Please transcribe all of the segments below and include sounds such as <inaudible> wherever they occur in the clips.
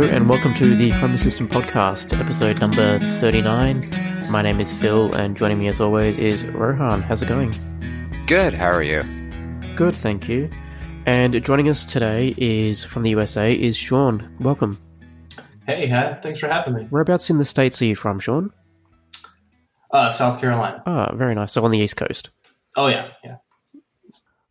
Hello and welcome to the Home Assistant Podcast, episode number 39. My name is Phil and joining me as always is Rohan. How's it going? Good, how are you? Good, thank you. And joining us today is from the USA is Sean. Welcome. Hey, huh? thanks for having me. Whereabouts in the States are you from, Sean? Uh, South Carolina. Ah, very nice. So on the East Coast. Oh, yeah, yeah.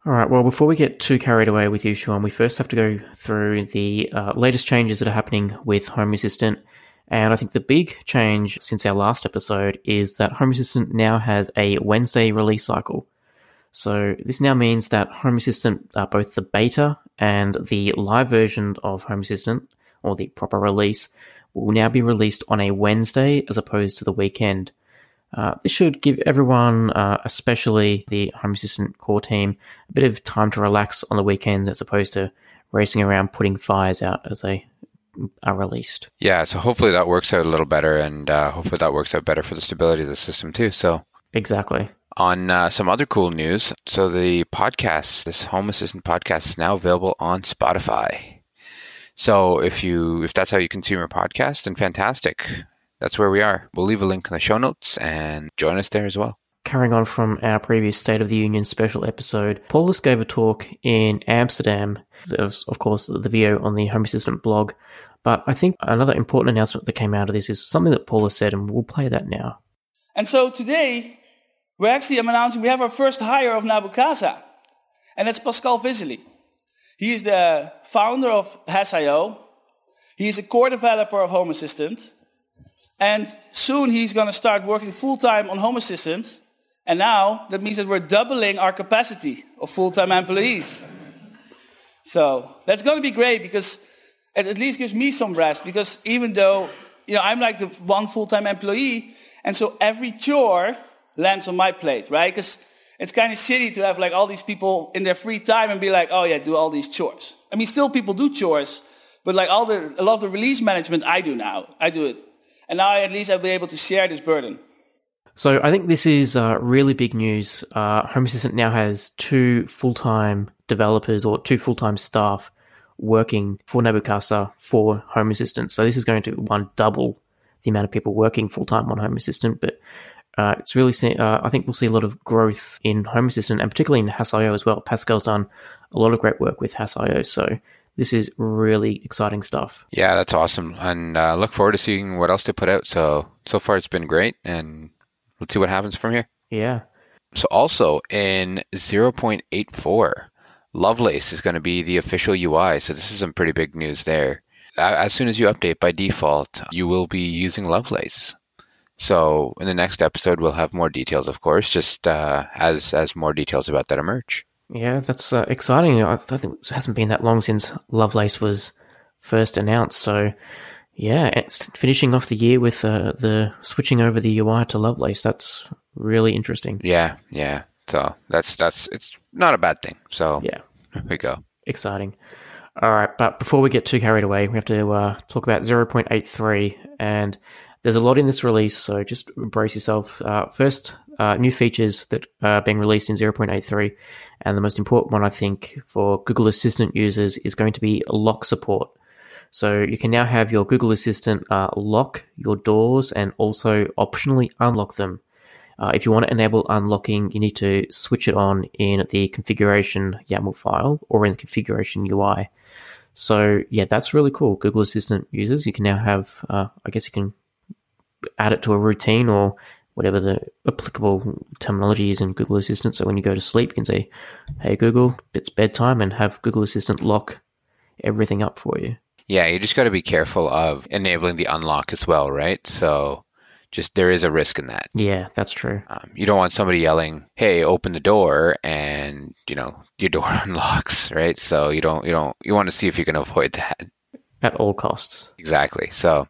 All right. Well, before we get too carried away with you, Sean, we first have to go through the uh, latest changes that are happening with Home Assistant. And I think the big change since our last episode is that Home Assistant now has a Wednesday release cycle. So this now means that Home Assistant, uh, both the beta and the live version of Home Assistant, or the proper release, will now be released on a Wednesday as opposed to the weekend. Uh, this should give everyone, uh, especially the Home Assistant core team, a bit of time to relax on the weekends as opposed to racing around putting fires out as they are released. Yeah, so hopefully that works out a little better, and uh, hopefully that works out better for the stability of the system too. So exactly. On uh, some other cool news, so the podcast, this Home Assistant podcast, is now available on Spotify. So if you if that's how you consume your podcast, then fantastic that's where we are. We'll leave a link in the show notes and join us there as well. Carrying on from our previous State of the Union special episode, Paulus gave a talk in Amsterdam. There's, of course, the video on the Home Assistant blog. But I think another important announcement that came out of this is something that Paulus said, and we'll play that now. And so today, we're actually I'm announcing we have our first hire of Nabu Casa, and that's Pascal Vizeli. He is the founder of Hass.io. He is a core developer of Home Assistant. And soon he's going to start working full time on Home Assistant. And now that means that we're doubling our capacity of full time employees. So that's going to be great because it at least gives me some rest. Because even though you know I'm like the one full time employee, and so every chore lands on my plate, right? Because it's kind of shitty to have like all these people in their free time and be like, oh yeah, do all these chores. I mean, still people do chores, but like all the a lot of the release management I do now, I do it and now at least I'll be able to share this burden. So I think this is uh, really big news. Uh, Home Assistant now has two full-time developers or two full-time staff working for Nabu Casa for Home Assistant. So this is going to one double the amount of people working full-time on Home Assistant. But uh, it's really, uh, I think we'll see a lot of growth in Home Assistant and particularly in Hass.io as well. Pascal's done a lot of great work with Hass.io. So this is really exciting stuff. Yeah, that's awesome, and uh, look forward to seeing what else they put out. So so far, it's been great, and let's see what happens from here. Yeah. So also in 0.84, Lovelace is going to be the official UI. So this is some pretty big news there. As soon as you update by default, you will be using Lovelace. So in the next episode, we'll have more details, of course, just uh, as as more details about that emerge. Yeah, that's uh, exciting. I think it hasn't been that long since Lovelace was first announced. So, yeah, it's finishing off the year with uh, the switching over the UI to Lovelace. That's really interesting. Yeah, yeah. So that's that's it's not a bad thing. So yeah, here we go. Exciting. All right, but before we get too carried away, we have to uh, talk about 0.83, and there's a lot in this release, so just brace yourself. Uh, first, uh, new features that are being released in 0.83. And the most important one, I think, for Google Assistant users is going to be lock support. So you can now have your Google Assistant uh, lock your doors and also optionally unlock them. Uh, if you want to enable unlocking, you need to switch it on in the configuration YAML file or in the configuration UI. So yeah, that's really cool. Google Assistant users, you can now have, uh, I guess you can add it to a routine or whatever the applicable terminology is in Google Assistant. So when you go to sleep, you can say, "Hey Google, it's bedtime," and have Google Assistant lock everything up for you. Yeah, you just got to be careful of enabling the unlock as well, right? So just there is a risk in that. Yeah, that's true. Um, you don't want somebody yelling, "Hey, open the door," and you know your door <laughs> unlocks, right? So you don't you don't you want to see if you can avoid that at all costs. Exactly. So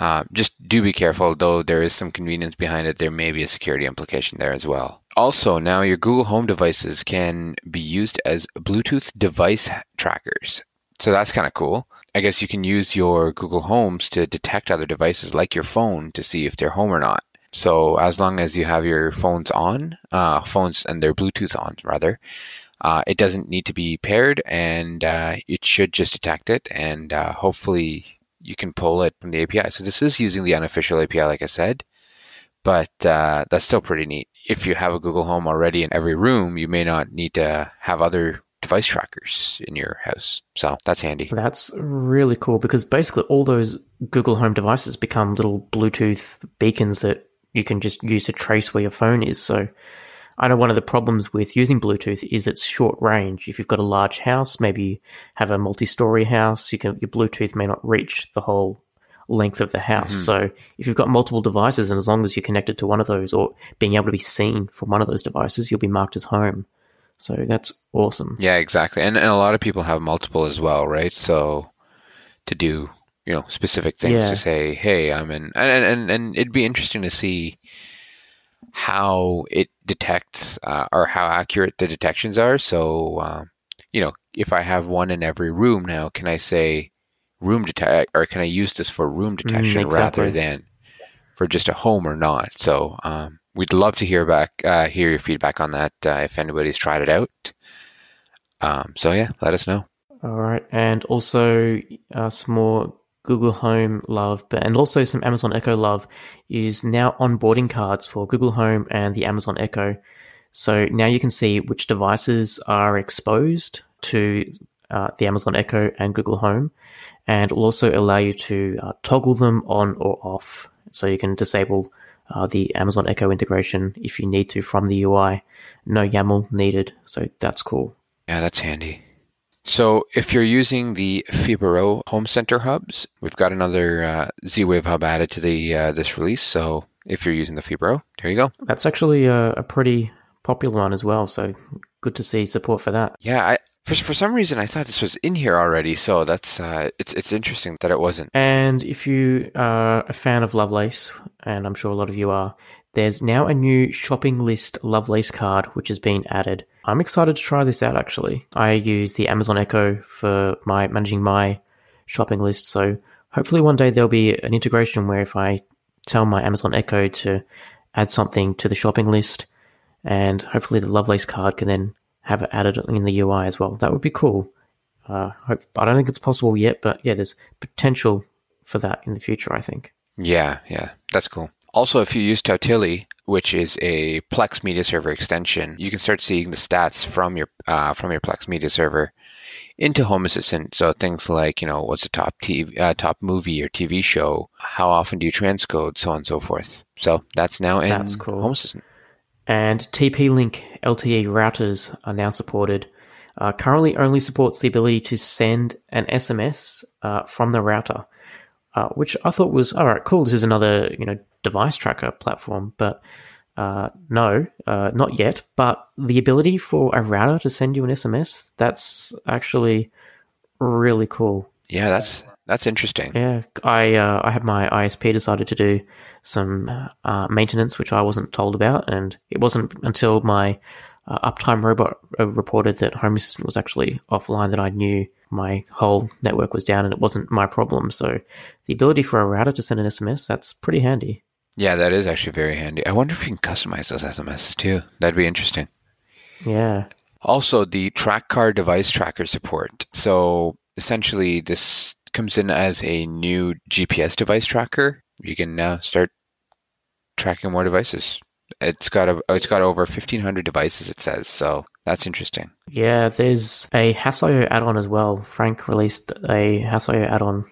uh, just do be careful, though there is some convenience behind it. There may be a security implication there as well. Also, now your Google Home devices can be used as Bluetooth device trackers. So that's kind of cool. I guess you can use your Google Homes to detect other devices like your phone to see if they're home or not. So as long as you have your phones on, uh, phones and their Bluetooth on rather, uh, it doesn't need to be paired, and uh, it should just detect it, and uh, hopefully you can pull it from the API. So this is using the unofficial API, like I said, but uh, that's still pretty neat. If you have a Google Home already in every room, you may not need to have other device trackers in your house. So that's handy. That's really cool because basically all those Google Home devices become little Bluetooth beacons that you can just use to trace where your phone is. So I know one of the problems with using Bluetooth is it's short range. If you've got a large house, maybe you have a multi-story house, you can your Bluetooth may not reach the whole length of the house. Mhm. So if you've got multiple devices and as long as you're connected to one of those or being able to be seen from one of those devices, you'll be marked as home. So that's awesome. Yeah, exactly. And, and a lot of people have multiple as well, right? So to do, you know, specific things Yeah. to say, hey, I'm in, and, and, and it'd be interesting to see how it detects uh, or how accurate the detections are. So, um, you know, if I have one in every room now, can I say room detect, or can I use this for room detection exactly. rather than for just a home or not? So, um, we'd love to hear back, uh, hear your feedback on that uh, if anybody's tried it out. Um, so yeah, let us know. All right, and also uh, some more Google Home love, but and also some Amazon Echo love is now onboarding cards for Google Home and the Amazon Echo. So now you can see which devices are exposed to uh, the Amazon Echo and Google Home, and will also allow you to uh, toggle them on or off. So you can disable uh, the Amazon Echo integration if you need to from the UI. No YAML needed, so that's cool. Yeah, that's handy. So if you're using the Fibaro Home Center hubs, we've got another uh, Z-Wave hub added to the uh, this release. So if you're using the Fibaro, there you go. That's actually a, a pretty popular one as well. So good to see support for that. Yeah, I for, for some reason I thought this was in here already. So that's uh, it's it's interesting that it wasn't. And if you are a fan of Lovelace, and I'm sure a lot of you are, there's now a new shopping list Lovelace card which has been added. I'm excited to try this out actually. I use the Amazon Echo for my managing my shopping list, so hopefully one day there'll be an integration where if I tell my Amazon Echo to add something to the shopping list, and hopefully the Lovelace card can then have it added in the UI as well. That would be cool. Uh, hope, I don't think it's possible yet, but yeah, there's potential for that in the future. I think. Yeah, yeah, that's cool. Also, if you use Tautulli, which is a Plex media server extension, you can start seeing the stats from your uh, from your Plex media server into Home Assistant. So things like, you know, what's the top TV, uh, top movie or TV show? How often do you transcode? So on and so forth. So that's now in That's cool. Home Assistant. And TP-Link LTE routers are now supported. Uh, currently, only supports the ability to send an SMS uh, from the router, uh, which I thought was all right. Cool. This is another you know device tracker platform, but uh, no, uh, not yet. But the ability for a router to send you an SMS that's actually really cool. Yeah, that's that's interesting. Yeah, I uh, I had my ISP decided to do some uh, maintenance, which I wasn't told about, and it wasn't until my uh, uptime robot uh, reported that Home Assistant was actually offline that I knew my whole network was down, and it wasn't my problem. So the ability for a router to send an SMS that's pretty handy. Yeah, that is actually very handy. I wonder if you can customize those SMS too. That'd be interesting. Yeah, Also, the Traccar device tracker support. So essentially, this comes in as a new GPS device tracker. You can now start tracking more devices. It's got a, it's got over fifteen hundred devices. It says so. That's interesting. yeah. There's a Hass.io add-on as well. Frank released a Hass.io add-on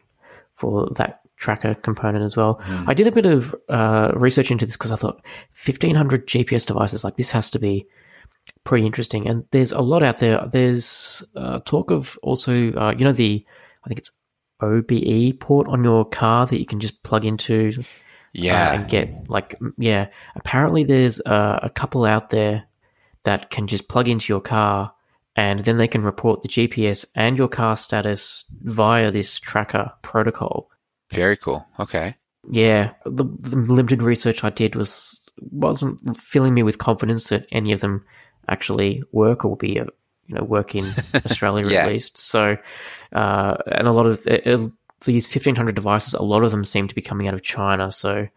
for that tracker component as well. I did a bit of uh, research into this because I thought 1500 GPS devices like this has to be pretty interesting. And there's a lot out there. There's uh, talk of also, uh, you know, the I think it's OBD port on your car that you can just plug into uh, Yeah, and get like yeah. Apparently, there's uh, a couple out there that can just plug into your car. And then they can report the GPS and your car status via this tracker protocol. very cool. Okay. Yeah, the, the limited research I did was wasn't filling me with confidence that any of them actually work or will be, uh, you know, work in <laughs> Australia Yeah. at least. So, uh, and a lot of uh, uh, these fifteen hundred devices, a lot of them seem to be coming out of China. So,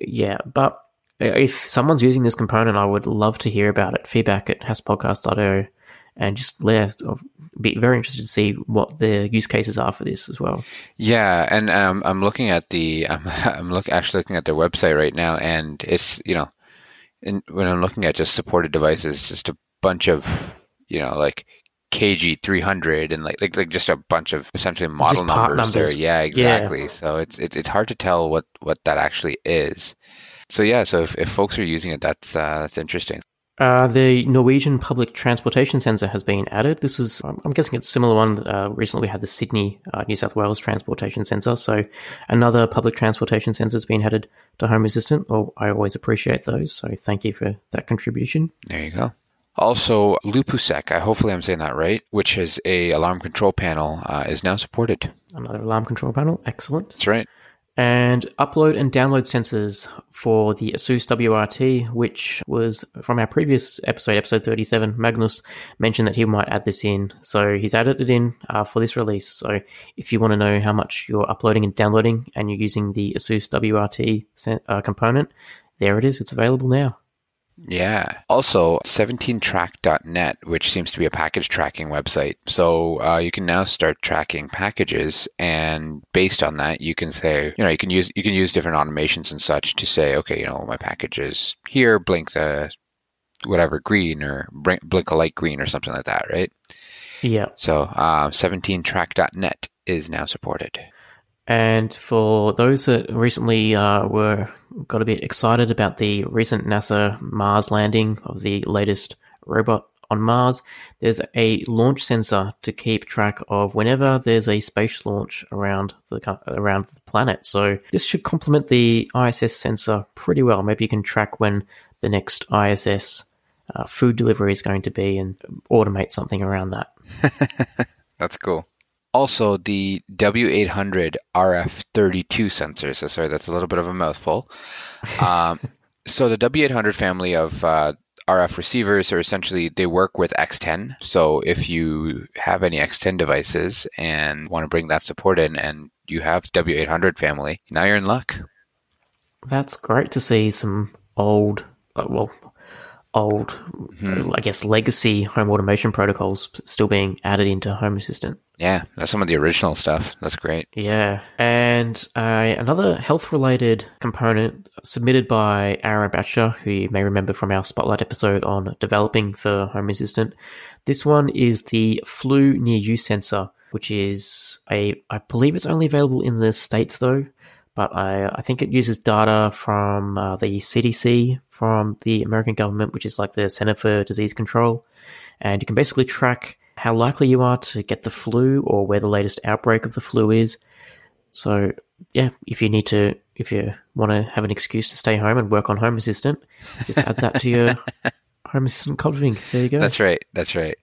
yeah, but if someone's using this component, I would love to hear about it. Feedback at hasspodcast.io and just be very interested to see what the use cases are for this as well. Yeah, and um, I'm looking at the I'm <laughs> I'm look actually looking at their website right now, and it's you know, and when I'm looking at just supported devices, just a bunch of you know like KG 300 and like like like just a bunch of essentially model numbers, numbers, there. Yeah, exactly. Yeah. So it's it's it's hard to tell what what that actually is. So yeah, so if, if folks are using it, that's uh, that's interesting. Uh, the Norwegian public transportation sensor has been added. This was, I'm guessing it's a similar one. Uh, recently, we had the Sydney, uh, New South Wales transportation sensor. So another public transportation sensor has been added to Home Assistant. Well, I always appreciate those. So thank you for that contribution. There you go. Also, Lupusec, I hopefully I'm saying that right, which is a alarm control panel, uh, is now supported. Another alarm control panel, excellent. That's right and upload and download sensors for the ASUS WRT, which was from our previous episode, episode 37. Magnus mentioned that he might add this in. So he's added it in uh, for this release. So if you want to know how much you're uploading and downloading and you're using the ASUS WRT uh, component, there it is. It's available now. Yeah. Also, 17track.net, which seems to be a package tracking website. So uh, you can now start tracking packages, and based on that, you can say, you know, you can use you can use different automations and such to say, okay, you know, my package is here, blink the whatever green or blink a light green or something like that, right? Yeah. So uh, 17track.net is now supported. And for those that recently uh, were got a bit excited about the recent NASA Mars landing of the latest robot on Mars, there's a launch sensor to keep track of whenever there's a space launch around the around the planet. So this should complement the ISS sensor pretty well. Maybe you can track when the next ISS uh, food delivery is going to be and automate something around that. <laughs> That's cool. Also, the W800 RF32 sensors. So sorry, that's a little bit of a mouthful. <laughs> Um, so the W800 family of uh, RF receivers are essentially they work with X10. So if you have any X10 devices and want to bring that support in, and you have W800 family, now you're in luck. That's great to see some old, uh, well, old, mm-hmm. I guess, legacy home automation protocols still being added into Home Assistant. Yeah, that's some of the original stuff. That's great. Yeah. And uh, another health related component submitted by Aaron Batcher, who you may remember from our Spotlight episode on developing for Home Assistant. This one is the flu near you sensor, which is a, I believe it's only available in the States though, but I, I think it uses data from uh, the CDC, from the American government, which is like the Center for Disease Control. And you can basically track how likely you are to get the flu or where the latest outbreak of the flu is. So, yeah, if you need to, if you want to have an excuse to stay home and work on Home Assistant, just add that to your <laughs> Home Assistant config. There you go. That's right. That's right.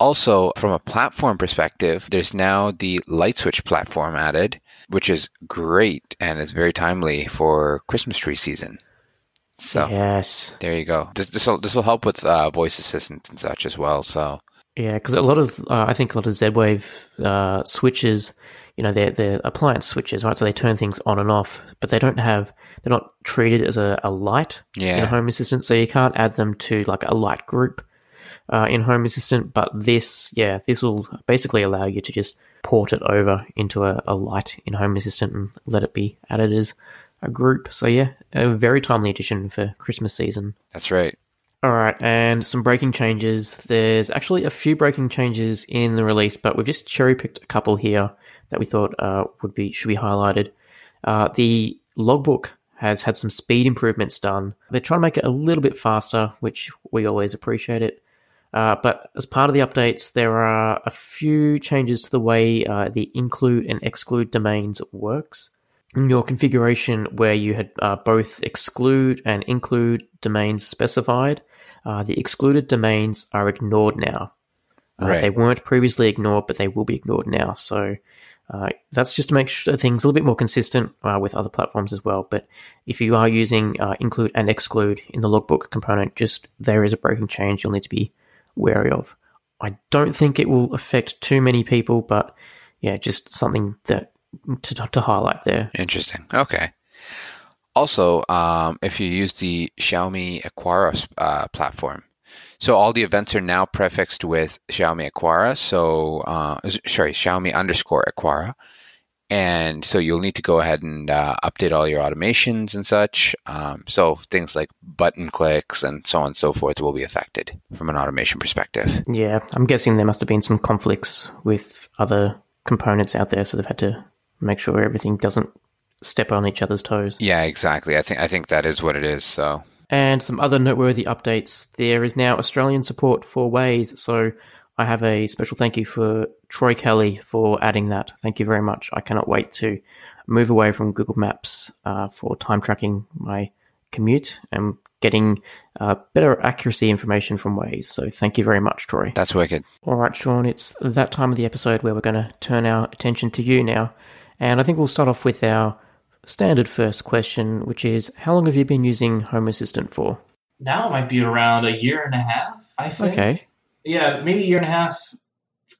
Also, from a platform perspective, there's now the light switch platform added, which is great and is very timely for Christmas tree season. So yes, there you go. This will this will help with uh, voice assistants and such as well. So yeah, because a lot of uh, I think a lot of Z Wave uh, switches, you know, they're they're appliance switches, right? So they turn things on and off, but they don't have they're not treated as a, a light yeah. in Home Assistant, so you can't add them to like a light group uh, in Home Assistant. But this, yeah, this will basically allow you to just port it over into a, a light in Home Assistant and let it be added as a group. So yeah, a very timely addition for Christmas season. That's right. All right, and some breaking changes. There's actually a few breaking changes in the release, but we've just cherry picked a couple here that we thought uh, would be should be highlighted. Uh, the logbook has had some speed improvements done. They're trying to make it a little bit faster, which we always appreciate it. Uh, but as part of the updates, there are a few changes to the way uh, the include and exclude domains works in your configuration where you had uh, both exclude and include domains specified, uh, the excluded domains are ignored now. Uh, right. They weren't previously ignored, but they will be ignored now. So uh, that's just to make sure things a little bit more consistent uh, with other platforms as well. But if you are using uh, include and exclude in the logbook component, just there is a breaking change you'll need to be wary of. I don't think it will affect too many people, but yeah, just something that to, to highlight there. Interesting. Okay. Also, um, if you use the Xiaomi Aqara uh, platform, So all the events are now prefixed with Xiaomi Aqara. So uh, sorry, Xiaomi underscore Aqara. And so you'll need to go ahead and uh, update all your automations and such. Um, so things like button clicks and so on and so forth will be affected from an automation perspective. Yeah, I'm guessing there must have been some conflicts with other components out there, so they've had to make sure everything doesn't step on each other's toes. Yeah, exactly. I think I think that is what it is. So and some other noteworthy updates. There is now Australian support for Waze, so I have a special thank you for Troy Kelly for adding that. Thank you very much. I cannot wait to move away from Google Maps uh, for time tracking my commute and getting uh, better accuracy information from Waze. So thank you very much, Troy. That's wicked. All right, Sean, it's that time of the episode where we're going to turn our attention to you now. And I think we'll start off with our standard first question, which is how long have you been using Home Assistant for? Now it might be around a year and a half, I think. Okay. Yeah, maybe a year and a half,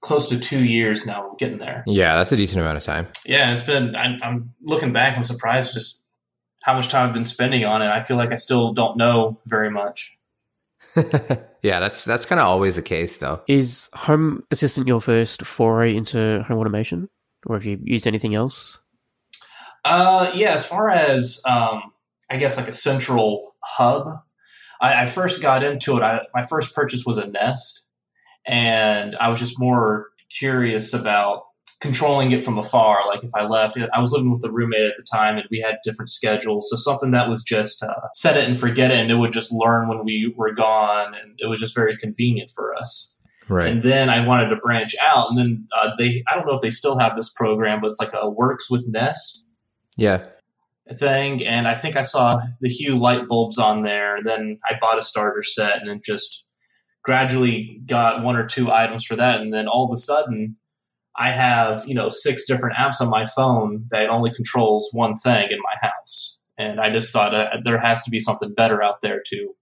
close to two years now. We're getting there. Yeah, that's a decent amount of time. Yeah, it's been, I'm, I'm looking back, I'm surprised just how much time I've been spending on it. I feel like I still don't know very much. <laughs> yeah, that's that's kind of always the case, though. Is Home Assistant your first foray into home automation, or have you used anything else? Uh, yeah, as far as um, I guess like a central hub, I, I first got into it. I, my first purchase was a Nest, and I was just more curious about controlling it from afar. Like if I left, I was living with a roommate at the time, and we had different schedules. So something that was just uh, set it and forget it, and it would just learn when we were gone, and it was just very convenient for us. Right. And then I wanted to branch out, and then uh, they I don't know if they still have this program, but it's like a Works with Nest yeah. Thing, and I think I saw the Hue light bulbs on there. Then I bought a starter set, and then just gradually got one or two items for that, and then all of a sudden. I have, you know, six different apps on my phone that only controls one thing in my house. And I just thought uh, there has to be something better out there to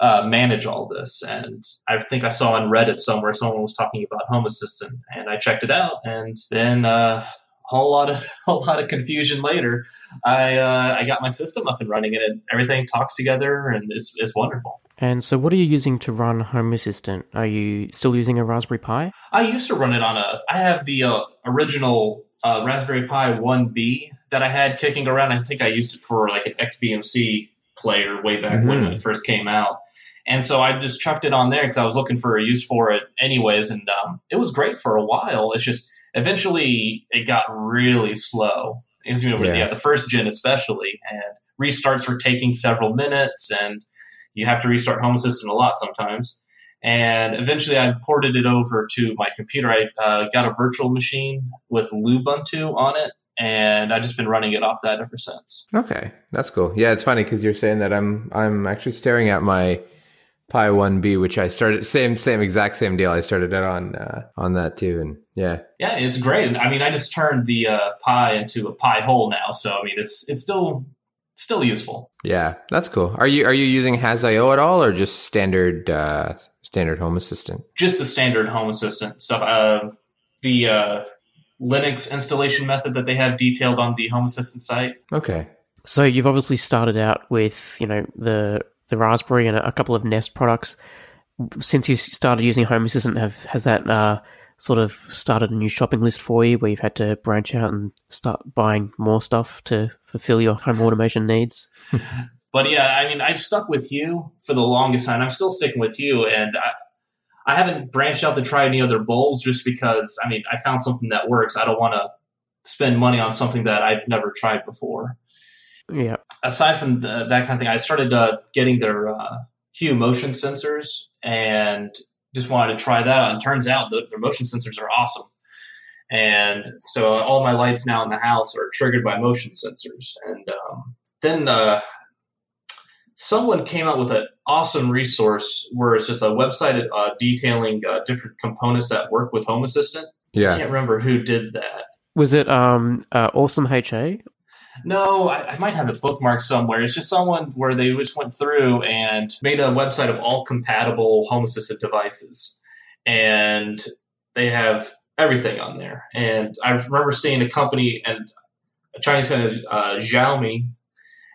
uh, manage all this. And I think I saw on Reddit somewhere someone was talking about Home Assistant, and I checked it out. And then uh, whole lot of <laughs> a lot of confusion later, I uh, I got my system up and running, and it, everything talks together, and it's it's wonderful. And so, what are you using to run Home Assistant? Are you still using a Raspberry Pi? I used to run it on a. I have the uh, original uh, Raspberry Pi 1B that I had kicking around. I think I used it for like an XBMC player way back mm-hmm. when it first came out. And so I just chucked it on there because I was looking for a use for it anyways. And um, it was great for a while. It's just eventually it got really slow. You know, yeah. yeah, the first gen especially, and restarts were taking several minutes, and you have to restart Home Assistant a lot sometimes. And eventually, I ported it over to my computer. I uh, got a virtual machine with Lubuntu on it, and I've just been running it off that ever since. Okay, that's cool. Yeah, it's funny because you're saying that I'm I'm actually staring at my Pi 1B, which I started same same exact same deal. I started it on uh, on that too, and yeah, yeah, it's great. I mean, I just turned the uh, Pi into a Pi-hole now, so I mean, it's it's still still useful. Yeah, that's cool. Are you are you using Hass.io at all, or just standard uh, standard Home Assistant? Just the standard Home Assistant stuff. Uh, the uh, Linux installation method that they have detailed on the Home Assistant site. Okay. So you've obviously started out with you know the the Raspberry and a couple of Nest products. Since Hue started using Home Assistant, have has that uh, sort of started a new shopping list for Hue where you've had to branch out and start buying more stuff to fulfill your home automation needs? <laughs> but yeah, I mean, I've stuck with you for the longest time. I'm still sticking with you, and I, I haven't branched out to try any other bulbs just because, I mean, I found something that works. I don't want to spend money on something that I've never tried before. Yeah. Aside from the, that kind of thing, I started uh, getting their uh, Hue motion sensors and just wanted to try that out. And turns out the, their motion sensors are awesome. And so all my lights now in the house are triggered by motion sensors. And um, then uh, someone came out with an awesome resource where it's just a website uh, detailing uh, different components that work with Home Assistant. Yeah. I can't remember who did that. Was it um, uh, Awesome HA no, I, I, might have it bookmarked somewhere. It's just someone where they just went through and made a website of all compatible Home Assistant devices. And they have everything on there. And I remember seeing a company and a Chinese company, uh, Xiaomi,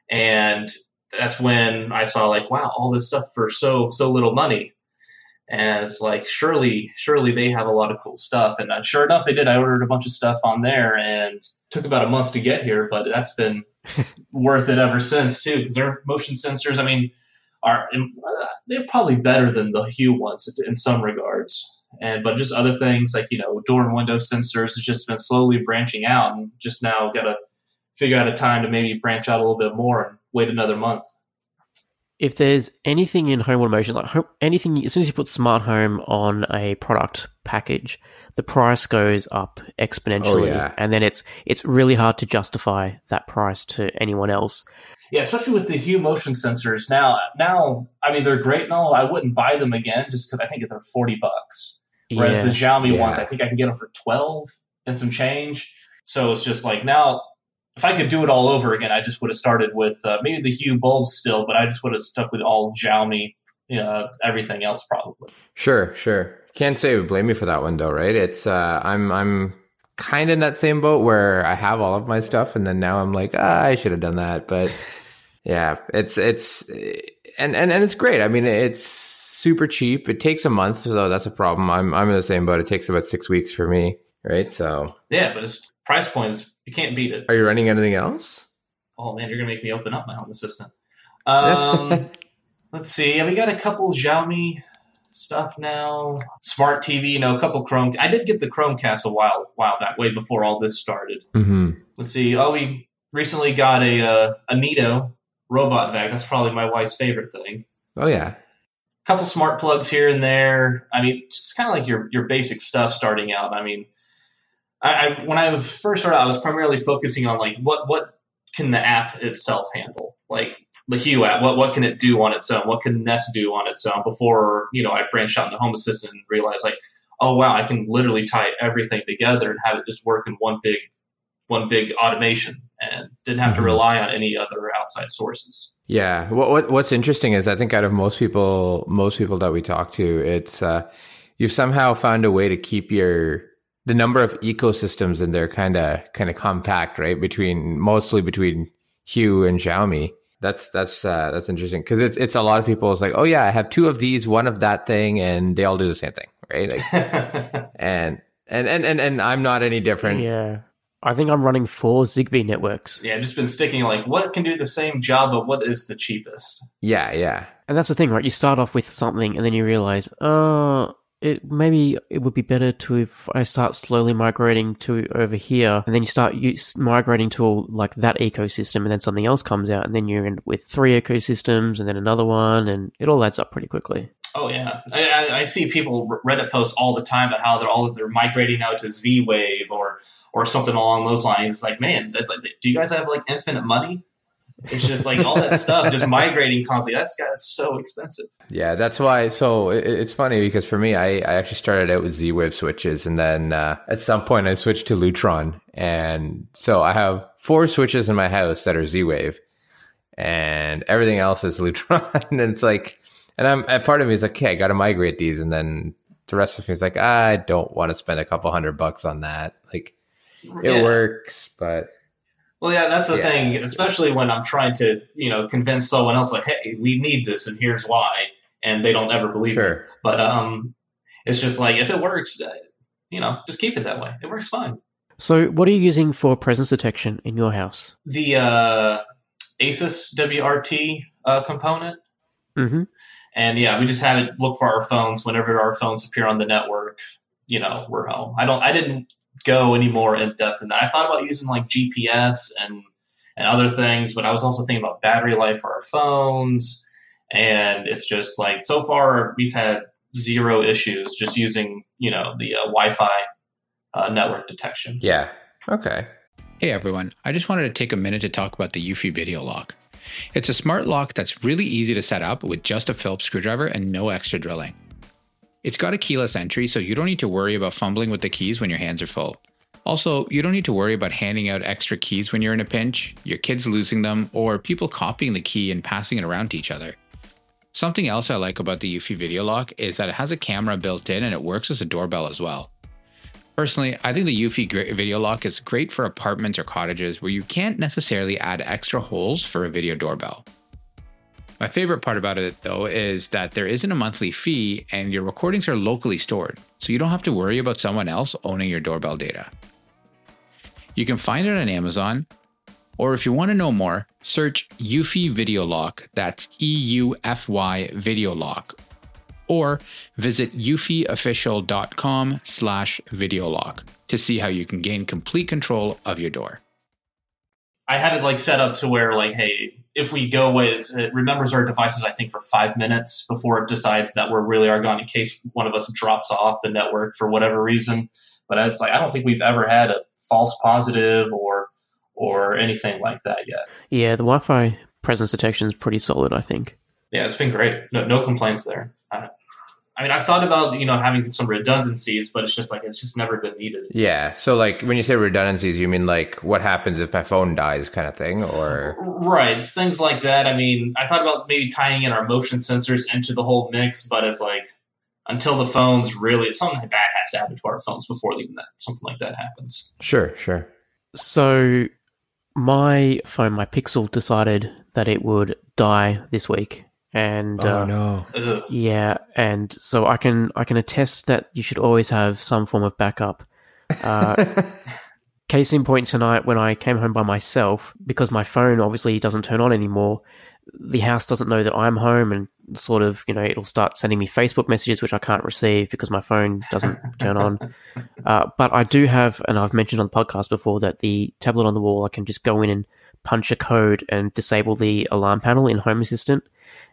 and that's when I saw like, wow, all this stuff for so so little money. And it's like surely surely they have a lot of cool stuff. And uh, sure enough they did. I ordered a bunch of stuff on there and took about a month to get here but that's been <laughs> worth it ever since too because their motion sensors i mean are uh, they're probably better than the hue ones in some regards. And but just other things like you know door and window sensors has just been slowly branching out and just now got to figure out a time to maybe branch out a little bit more and wait another month if there's anything in home automation, like home, anything, as soon as you put smart home on a product package, the price goes up exponentially, Oh, yeah. and then it's it's really hard to justify that price to anyone else. Yeah, especially with the Hue motion sensors. Now, now, I mean, they're great and all. I wouldn't buy them again just because I think they're forty bucks. Whereas yeah, the Xiaomi Yeah. ones, I think I can get them for twelve and some change. So it's just like now, if I could do it all over again, I just would have started with uh, maybe the Hue bulbs still, but I just would have stuck with all Xiaomi, uh, everything else probably. Sure, sure. Can't say blame me for that one though, right? It's uh I'm I'm kind of in that same boat where I have all of my stuff and then now I'm like, ah, I should have done that, but <laughs> yeah, it's it's and and and it's great. I mean, it's super cheap. It takes a month, so that's a problem. I'm I'm in the same boat. It takes about 6 weeks for me, right? So, Yeah, but its price points, you can't beat it. are you running anything else? Oh man, you're gonna make me open up my Home Assistant. <laughs> Um, let's see. We got a couple Xiaomi stuff now. Smart TV, you know, a couple Chrome. I did get the Chromecast a while while back, way before all this started. Mhm. Let's see. Oh, we recently got a uh, a Neato robot vac. That's probably my wife's favorite thing. Oh yeah. couple smart plugs here and there. I mean, just kind of like your your basic stuff starting out. I mean, I, I when I first started, I was primarily focusing on like what what can the app itself handle, like the Hue app. What what can it do on its own? What can Nest do on its own? Before you know, I branched out into Home Assistant and realized like, oh wow, I can literally tie everything together and have it just work in one big one big automation, and didn't have to Mhm. rely on any other outside sources. Yeah. What, what what's interesting is I think out of most people most people that we talk to, it's uh you've somehow found a way to keep your the number of ecosystems in there kind of kind of compact, right? Between mostly between Hue and Xiaomi. That's that's uh that's interesting because it's it's a lot of people it's like, "Oh yeah, I have two of these, one of that thing and they all do the same thing." Right? Like <laughs> and and and and, and I'm not any different. yeah. I think I'm running four Zigbee networks, yeah, I've just been sticking like what can do the same job, but what is the cheapest? Yeah, yeah. and that's the thing, right? You start off with something, and then you realize, oh, it maybe it would be better to if I start slowly migrating to over here, and then you start migrating to like that ecosystem, and then something else comes out, and then you're in with three ecosystems, and then another one, and it all adds up pretty quickly. Oh yeah, I, I, see people Reddit posts all the time about how they're all they're migrating now to Z Wave or or something along those lines. Like, man, that's like, do you guys have like infinite money? It's just like all that stuff, just migrating constantly. That's that's so expensive. Yeah, that's why. So it, it's funny because for me, I, I actually started out with Z Wave switches, and then uh, at some point I switched to Lutron, and so I have four switches in my house that are Z Wave, and everything else is <laughs> Lutron. and it's like, and I'm and part of me is like, okay, I got to migrate these, and then the rest of me is like, I don't want to spend a couple hundred bucks on that. Like it Yeah. works, but Well, yeah, that's the Yeah. thing. Especially when I'm trying to, you know, convince someone else, like, hey, we need this, and here's why, and they don't ever believe me. sure. But um, it's just like if it works, uh, you know, just keep it that way. It works fine. So, what are you using for presence detection in your house? The uh, Asus WRT uh, component, hmm and yeah, we just have it look for our phones whenever our phones appear on the network. You know, we're home. I don't. I didn't go any more in depth than that. I thought about using like GPS and and other things, but I was also thinking about battery life for our phones. And it's just like so far we've had zero issues just using you know the uh, Wi-Fi uh, network detection. Yeah. Okay. Hey everyone, I just wanted to take a minute to talk about the Eufy Video Lock. It's a smart lock that's really easy to set up with just a Phillips screwdriver and no extra drilling. It's got a keyless entry, so you don't need to worry about fumbling with the keys when your hands are full. Also, you don't need to worry about handing out extra keys when you're in a pinch, your kids losing them, or people copying the key and passing it around to each other. Something else I like about the Eufy Video Lock is that it has a camera built in and it works as a doorbell as well. Personally, I think the Eufy Video Lock is great for apartments or cottages where you can't necessarily add extra holes for a video doorbell. My favorite part about it, though, is that there isn't a monthly fee and your recordings are locally stored, so you don't have to worry about someone else owning your doorbell data. You can find it on Amazon, or if you want to know more, search Eufy Video Lock, that's E U F Y Video Lock, or visit eufyofficial.com slash videolock to see how you can gain complete control of your door. I had it like set up to where like, hey, if we go with it remembers our devices, I think for five minutes before it decides that we're really are gone in case one of us drops off the network for whatever reason. But it's like I don't think we've ever had a false positive or or anything like that yet. Yeah, the Wi-Fi presence detection is pretty solid. I think. Yeah, it's been great. No, no complaints there. I mean, I've thought about you know having some redundancies, but it's just like it's just never been needed. Yeah. So, like, when you say redundancies, you mean like what happens if my phone dies, kind of thing, or right? It's things like that. I mean, I thought about maybe tying in our motion sensors into the whole mix, but it's like until the phones really something bad has to happen to our phones before even that something like that happens. Sure, sure. So, my phone, my Pixel, decided that it would die this week and oh uh, no. Ugh. yeah and so i can i can attest that you should always have some form of backup. Uh, <laughs> case in point tonight when i came home by myself because my phone obviously doesn't turn on anymore the house doesn't know that i'm home and sort of you know it'll start sending me facebook messages which i can't receive because my phone doesn't turn on. <laughs> Uh, but i do have and i've mentioned on the podcast before that the tablet on the wall i can just go in and punch a code and disable the alarm panel in home assistant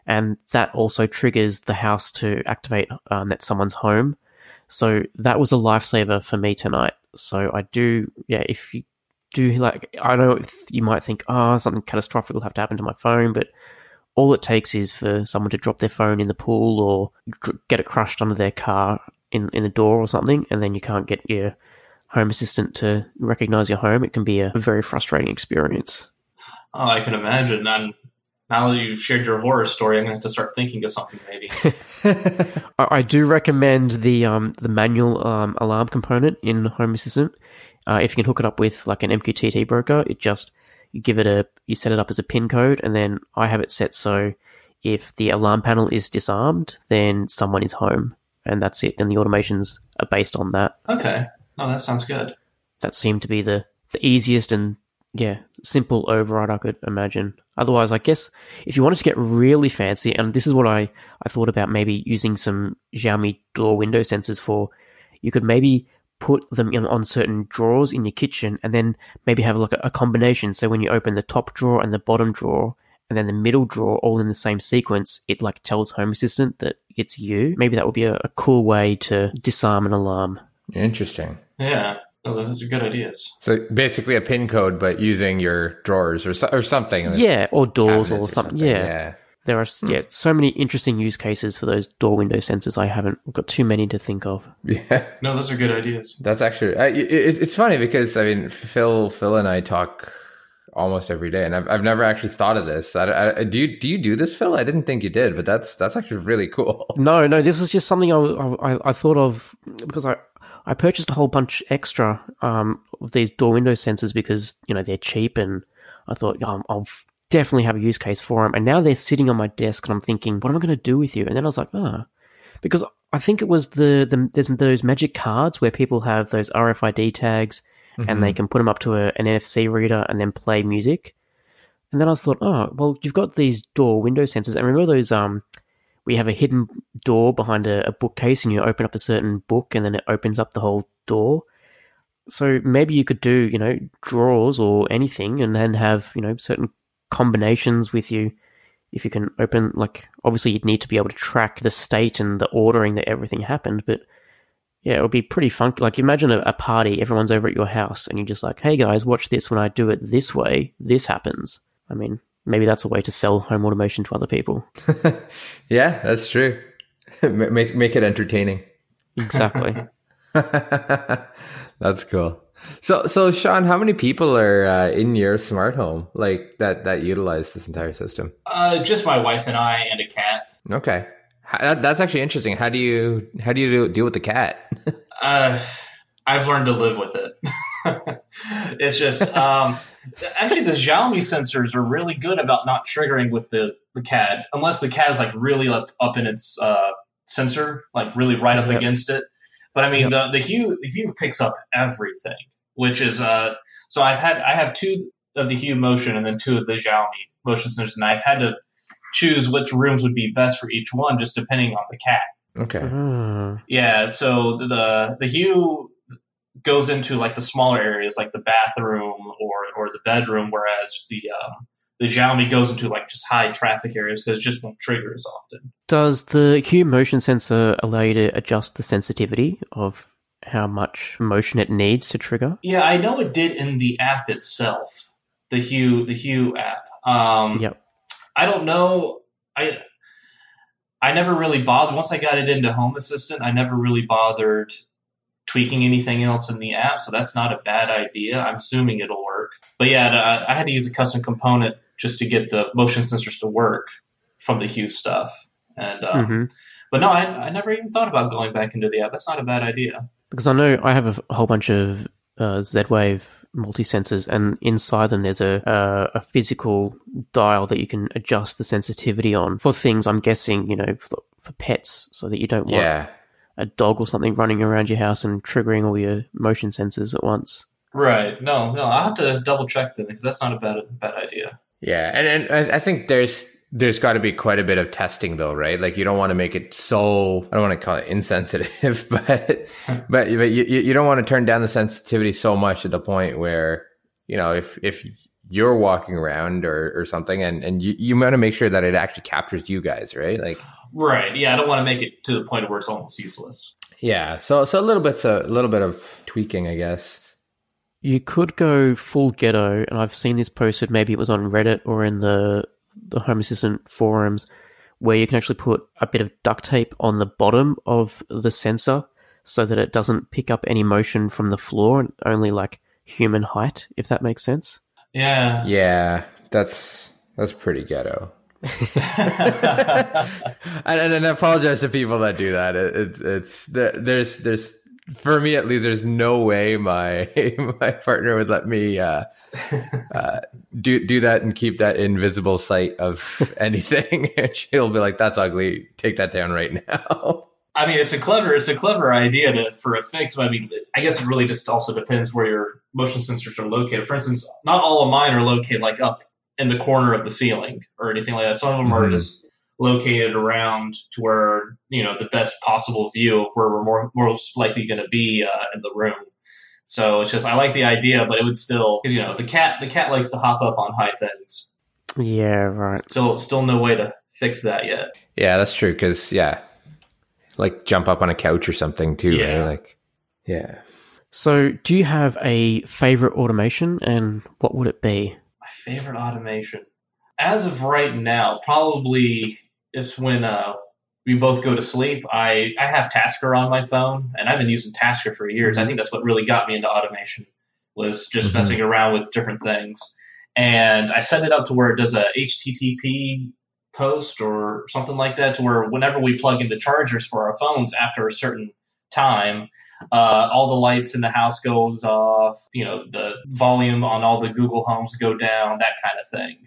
and that also triggers the house to activate um, that someone's home. So that was a lifesaver for me tonight. So I do, yeah. If you do like, I know you might think, oh, something catastrophic will have to happen to my phone, but all it takes is for someone to drop their phone in the pool or get it crushed under their car in in the door or something, and then you can't get your home assistant to recognize your home. It can be a very frustrating experience. I can imagine. I'm now that you've shared your horror story, I'm going to have to start thinking of something maybe. <laughs> I, do recommend the um, the manual um, alarm component in Home Assistant. Uh, if you can hook it up with like an MQTT broker, it just you give it a you set it up as a pin code, and then I have it set so if the alarm panel is disarmed, then someone is home, and that's it. Then the automations are based on that. okay. No, that sounds good. That seemed to be the the easiest and yeah, simple override I could imagine. Otherwise, I guess if you wanted to get really fancy, and this is what I, I thought about maybe using some Xiaomi door window sensors for, you could maybe put them in, on certain drawers in your kitchen and then maybe have like a, a combination. So when you open the top drawer and the bottom drawer and then the middle drawer all in the same sequence, it like tells Home Assistant that it's you. Maybe that would be a, a cool way to disarm an alarm. Interesting. Yeah. Oh, no, those are good ideas. So basically a pin code, but using your drawers or so, or something. Yeah, or doors cabinets or something. Yeah. yeah. There are yeah so many interesting use cases for those door window sensors. I haven't got too many to think of. Yeah. <laughs> No, those are good ideas. That's actually I, it, it's funny because I mean Phil Phil and I talk almost every day, and I've I've never actually thought of this. I, I, do you do you do this, Phil? I didn't think you did, but that's that's actually really cool. No, no, this was just something I I, I thought of because I I purchased a whole bunch extra um, of these door window sensors because you know they're cheap, and I thought oh, I'll definitely have a use case for them. And now they're sitting on my desk, and I'm thinking, what am I going to do with you? And then I was like, ah, oh. because I think it was the, the there's those magic cards where people have those RFID tags, mm-hmm. and they can put them up to a, an NFC reader and then play music. And then I was thought, oh, well, you've got these door window sensors, and remember those um we have a hidden door behind a, a, bookcase and you open up a certain book and then it opens up the whole door. So maybe you could do, you know, drawers or anything and then have, you know, certain combinations with you. If you can open, like, obviously you'd need to be able to track the state and the ordering that everything happened, but yeah, it would be pretty funky. Like, imagine a, a party, everyone's over at your house and you're just like, hey guys, watch this. When I do it this way, this happens. I mean, maybe that's a way to sell home automation to other people. <laughs> yeah, that's true. <laughs> make make it entertaining. Exactly. <laughs> that's cool. So so Sean, how many people are uh, in your smart home like that that utilize this entire system? Uh, just my wife and I and a cat. Okay. That, that's actually interesting. How do you how do you deal with the cat? uh, I've learned to live with it. it's just um, Actually, the Xiaomi sensors are really good about not triggering with the the CAD, unless the CAD is like really up, up in its uh, sensor, like really right up Yep. against it. But I mean, the the Hue the Hue picks up everything, which is uh. So I've had I have two of the Hue motion and then two of the Xiaomi motion sensors, and I've had to choose which rooms would be best for each one, just depending on the cat. Okay. Ah. Yeah, so the the hue goes into like the smaller areas, like the bathroom or or the bedroom, whereas the um, the Xiaomi goes into like just high traffic areas because it just won't trigger as often. Does the Hue motion sensor allow you to adjust the sensitivity of how much motion it needs to trigger? Yeah, I know it did in the app itself, the Hue the Hue app. Um, Yep. I don't know. I I never really bothered once I got it into Home Assistant. I never really bothered tweaking anything else in the app, so that's not a bad idea. I'm assuming it'll work. But yeah, I, I had to use a custom component just to get the motion sensors to work from the Hue stuff. And um, hmm but no, I, I never even thought about going back into the app. That's not a bad idea. Because I know I have a, a whole bunch of uh, Z-Wave multi-sensors, and inside them there's a uh, a physical dial that you can adjust the sensitivity on for things. I'm guessing, you know, for, for pets, so that you don't want Yeah. A dog or something running around your house and triggering all your motion sensors at once. Right? No, no, I'll have to double check then because that's not a bad bad idea. Yeah, and, and I I think there's there's got to be quite a bit of testing though, right? Like you don't want to make it so I don't want to call it insensitive, <laughs> but <laughs> but but you you you don't want to turn down the sensitivity so much to the point where you know if if you're walking around or or something and and you you want to make sure that it actually captures you guys, right? Like Right? Yeah, I don't want to make it to the point where it's almost useless. yeah, so so a little bit a little bit of tweaking, I guess. You could go full ghetto, and I've seen this posted. Maybe it was on Reddit or in the the Home Assistant forums, where you can actually put a bit of duct tape on the bottom of the sensor so that it doesn't pick up any motion from the floor, and only like human height, if that makes sense. Yeah. Yeah, that's that's pretty ghetto. <laughs> and, and, I apologize to people that do that. It, it's it's there- there's there's for me at least there's no way my <laughs> my partner would let me uh, uh, do do that and keep that invisible sight of <laughs> anything. she'll be like, "That's ugly. Take that down right now." I mean, it's a clever, it's a clever idea to, for fix. But I mean, I guess it really just also depends where your motion sensors are located. For instance, not all of mine are located like up in the corner of the ceiling or anything like that. Some of them are Mhm. just located around to where you know the best possible view of where we're more most likely going to be uh, in the room. So it's just I like the idea, but it would still, 'cause, you know, the cat the cat likes to hop up on high things. Yeah, right. Still, still no way to fix that yet. Yeah, that's true. Because yeah, like jump up on a couch or something too. Yeah. Right? Like yeah. So, do you have a favorite automation, and what would it be? My favorite automation, as of right now, probably is when uh, we both go to sleep. I I have Tasker on my phone, and I've been using Tasker for years. I think that's what really got me into automation was just Mhm. messing around with different things. And I set it up to where it does a HTTP post or something like that, to where whenever we plug in the chargers for our phones after a certain time, uh, all the lights in the house goes off. You know, the volume on all the Google Homes go down, that kind of thing.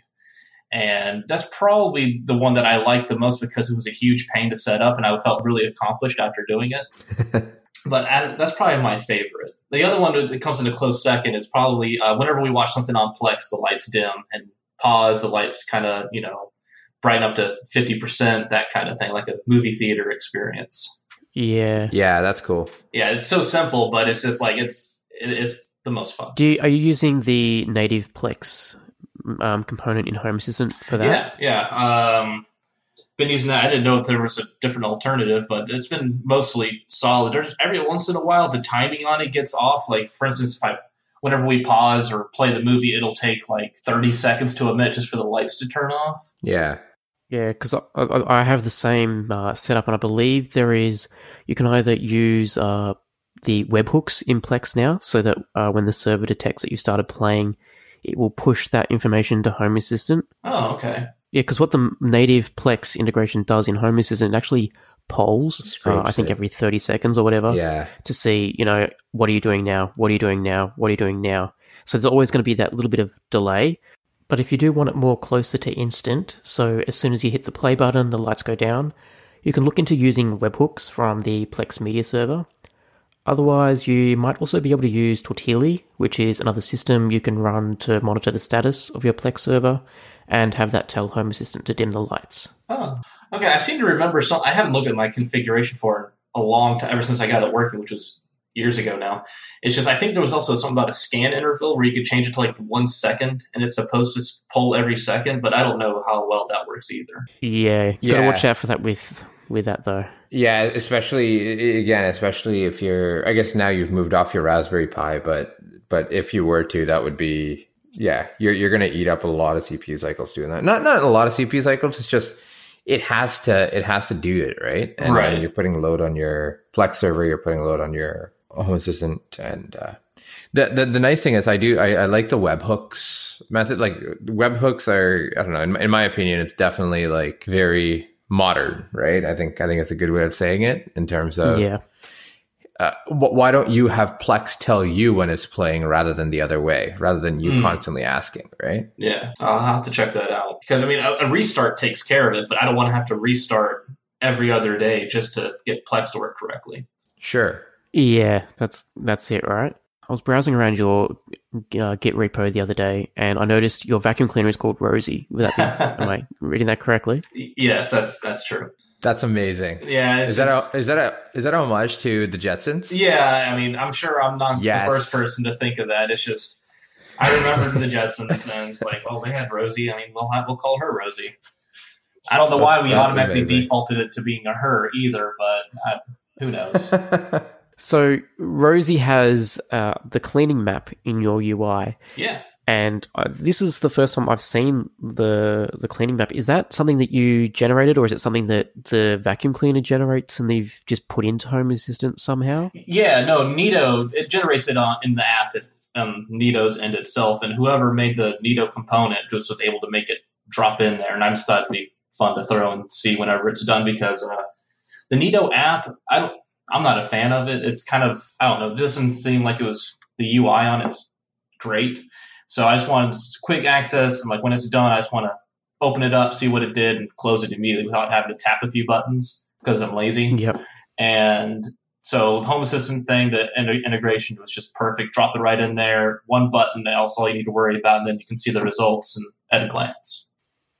And that's probably the one that I liked the most because it was a huge pain to set up, and I felt really accomplished after doing it. <laughs> but that's probably my favorite. The other one that comes in a close second is probably uh, whenever we watch something on Plex, the lights dim and pause, the lights kind of you know brighten up to fifty percent, that kind of thing, like a movie theater experience. Yeah. Yeah, that's cool. Yeah, it's so simple, but it's just like it's it, it's the most fun. Do you, are you using the native Plex um, component in Home Assistant for that? Yeah, yeah. Um, been using that. I didn't know if there was a different alternative, but it's been mostly solid. There's every once in a while the timing on it gets off. Like for instance, if I whenever we pause or play the movie, it'll take like 30 seconds to a minute just for the lights to turn off. Yeah. Yeah, because I, I, I have the same uh, setup, and I believe there is you can either use uh, the webhooks in Plex now, so that uh, when the server detects that you started playing, it will push that information to Home Assistant. Oh, okay. Yeah, because what the native Plex integration does in Home Assistant it actually polls, uh, I think it. every thirty seconds or whatever, Yeah. to see you know what are you doing now, what are you doing now, what are you doing now. So there's always going to be that little bit of delay. But if you do want it more closer to instant, so as soon as you hit the play button, the lights go down, you can look into using webhooks from the Plex media server. Otherwise, you might also be able to use Tautulli, which is another system you can run to monitor the status of your Plex server and have that tell Home Assistant to dim the lights. Oh, okay. I seem to remember some. I haven't looked at my configuration for a long time, ever since I got it working, which was years ago now. It's just I think there was also something about a scan interval where you could change it to like one second, and it's supposed to pull every second, but I don't know how well that works either. Yeah, you gotta watch out for that with with that though. Yeah, especially again, especially if you're. I guess now you've moved off your Raspberry Pi, but but if you were to, that would be yeah. You're you're gonna eat up a lot of CPU cycles doing that. Not not a lot of CPU cycles. It's just it has to it has to do it right and right. you're putting load on your plex server you're putting load on your home assistant and uh, the, the the nice thing is i do I, I like the webhooks method like webhooks are i don't know in, in my opinion it's definitely like very modern right i think i think it's a good way of saying it in terms of yeah uh, why don't you have Plex tell you when it's playing rather than the other way, rather than you mm. constantly asking, right? Yeah, I'll have to check that out because I mean, a, a, restart takes care of it, but I don't want to have to restart every other day just to get Plex to work correctly. Sure. Yeah, that's that's it, right? I was browsing around your uh, Git repo the other day, and I noticed your vacuum cleaner is called Rosie. That am I <laughs> reading that correctly? Yes, that's that's true. That's amazing. Yeah, is that a, is that a is that a homage to the Jetsons? Yeah, I mean, I'm sure I'm not yes. the first person to think of that. It's just I remember the Jetsons, and it's like, oh, they had Rosie. I mean, we'll have, we'll call her Rosie. I don't know that's, why we automatically amazing. defaulted it to being a her either, but uh, who knows? <laughs> so Rosie has uh, the cleaning map in your UI. Yeah and this is the first time I've seen the the cleaning map. Is that something that you generated, or is it something that the vacuum cleaner generates and they've just put into Home Assistant somehow? Yeah, no, Neato it generates it on in the app at um, Neato's end itself, and whoever made the Neato component just was able to make it drop in there. And I just thought it'd be fun to throw and see whenever it's done because uh, the Neato app, I don't, I'm not a fan of it. It's kind of I don't know, it doesn't seem like it was the UI on it's great so I just wanted quick access, and like when it's done, I just want to open it up, see what it did, and close it immediately without having to tap a few buttons because I'm lazy. Yep. And so the Home Assistant thing, the integration was just perfect. Drop it right in there, one button. That's all you need to worry about, and then you can see the results and at a glance.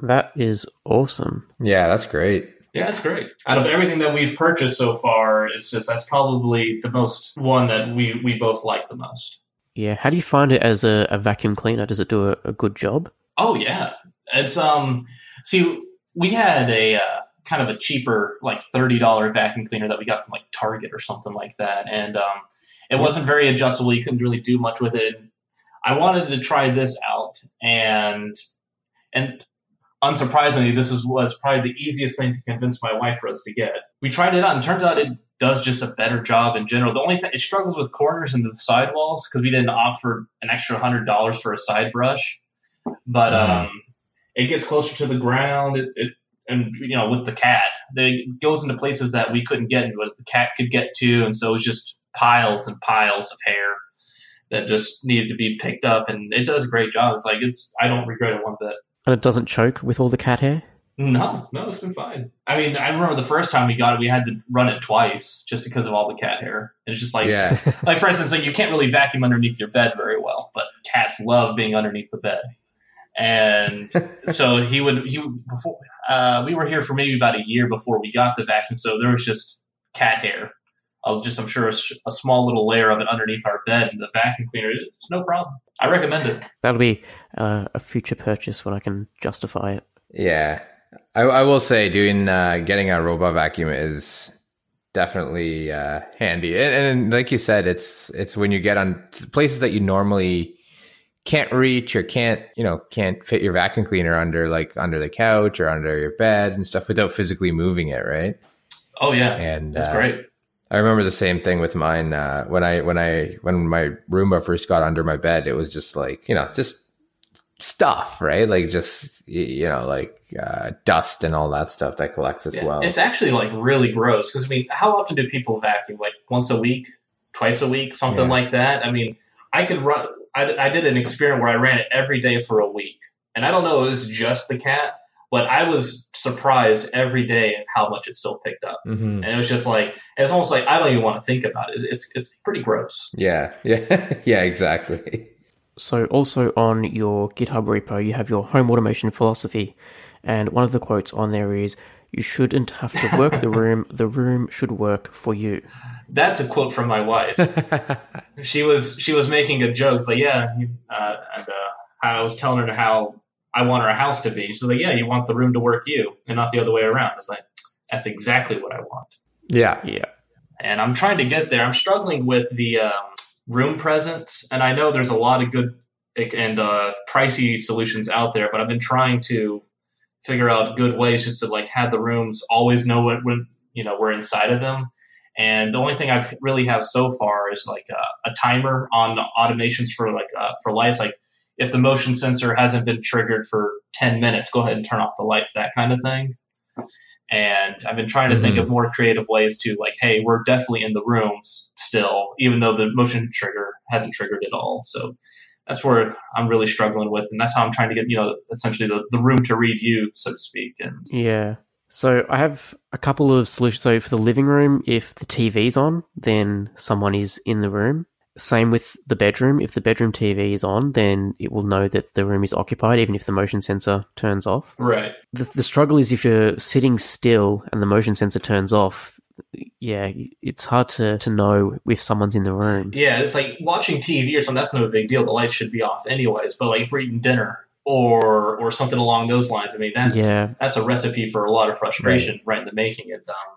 That is awesome. Yeah, that's great. Yeah, that's great. Out of everything that we've purchased so far, it's just that's probably the most one that we we both like the most. Yeah. How do you find it as a, a vacuum cleaner? Does it do a, a, good job? Oh yeah. It's um. See, we had a uh, kind of a cheaper, like thirty dollar vacuum cleaner that we got from like Target or something like that, and um, it wasn't very adjustable. You couldn't really do much with it. I wanted to try this out, and and unsurprisingly, this is, was probably the easiest thing to convince my wife for us to get. We tried it out, and turns out it does just a better job in general. The only thing it struggles with corners and the sidewalls because we didn't opt for an extra hundred dollars for a side brush, but mm. um, it gets closer to the ground. It, it, and you know with the cat, it goes into places that we couldn't get into. What the cat could get to, and so it was just piles and piles of hair that just needed to be picked up. And it does a great job. It's like it's I don't regret it one bit. And it doesn't choke with all the cat hair. No, no, it's been fine. I mean, I remember the first time we got it, we had to run it twice just because of all the cat hair. It's just like, yeah. <laughs> like for instance, like you can't really vacuum underneath your bed very well, but cats love being underneath the bed. And <laughs> so he would, he before uh, we were here for maybe about a year before we got the vacuum, so there was just cat hair. I'll just, I'm sure, a, a, small little layer of it underneath our bed, and the vacuum cleaner, it's no problem. I recommend it. That'll be uh, a future purchase when I can justify it. Yeah, I, I will say doing uh, getting a robot vacuum is definitely uh, handy, and, and, like you said, it's it's when you get on places that you normally can't reach or can't you know can't fit your vacuum cleaner under like under the couch or under your bed and stuff without physically moving it, right? Oh yeah, and that's uh, great. I remember the same thing with mine uh, when I when I when my Roomba first got under my bed. It was just like you know just stuff, right? Like just you know like uh, dust and all that stuff that collects as yeah, well. It's actually like really gross because I mean, how often do people vacuum? Like once a week, twice a week, something yeah. like that. I mean, I could run I, I did an experiment where I ran it every day for a week, and I don't know it was just the cat, but I was surprised every day at how much it still picked up, Mhm. and it was just like it's almost like I don't even want to think about it. It's it's pretty gross. Yeah, <laughs> yeah, yeah, exactly. So, also on your GitHub repo, you have your home automation philosophy, and one of the quotes on there is, "You shouldn't have to work the <laughs> room; the room should work for you." That's a quote from my wife. <laughs> she was she was making a joke. It's like, yeah, uh, and uh, I was telling her how I want our house to be. She's like, yeah, you want the room to work you, and not the other way around. It's like that's exactly what I want, yeah, Yeah, and I'm trying to get there. I'm struggling with the um, room presence, and I know there's a lot of good and uh, pricey solutions out there, but I've been trying to figure out good ways just to like have the rooms always know what when you know we're inside of them. And the only thing I've really have so far is like a, a timer on automations for like uh, for lights. Like if the motion sensor hasn't been triggered for ten minutes, go ahead and turn off the lights. That kind of thing. And I've been trying to think Mhm. of more creative ways to like, hey, we're definitely in the rooms still, even though the motion trigger hasn't triggered at all. So that's where I'm really struggling with, and that's how I'm trying to get you know essentially the, the room to read you, so to speak. And yeah. So I have a couple of solutions. So for the living room, if the TV's on, then someone is in the room. Same with the bedroom. If the bedroom TV is on, then it will know that the room is occupied, even if the motion sensor turns off. right, The, the struggle is if you're sitting still and the motion sensor turns off, yeah, it's hard to, to know if someone's in the room. Yeah, it's like watching TV or something. That's no big deal. The lights should be off anyways. But like if we're eating dinner or or something along those lines, I mean that's Yeah. that's a recipe for a lot of frustration right, in the making. And um,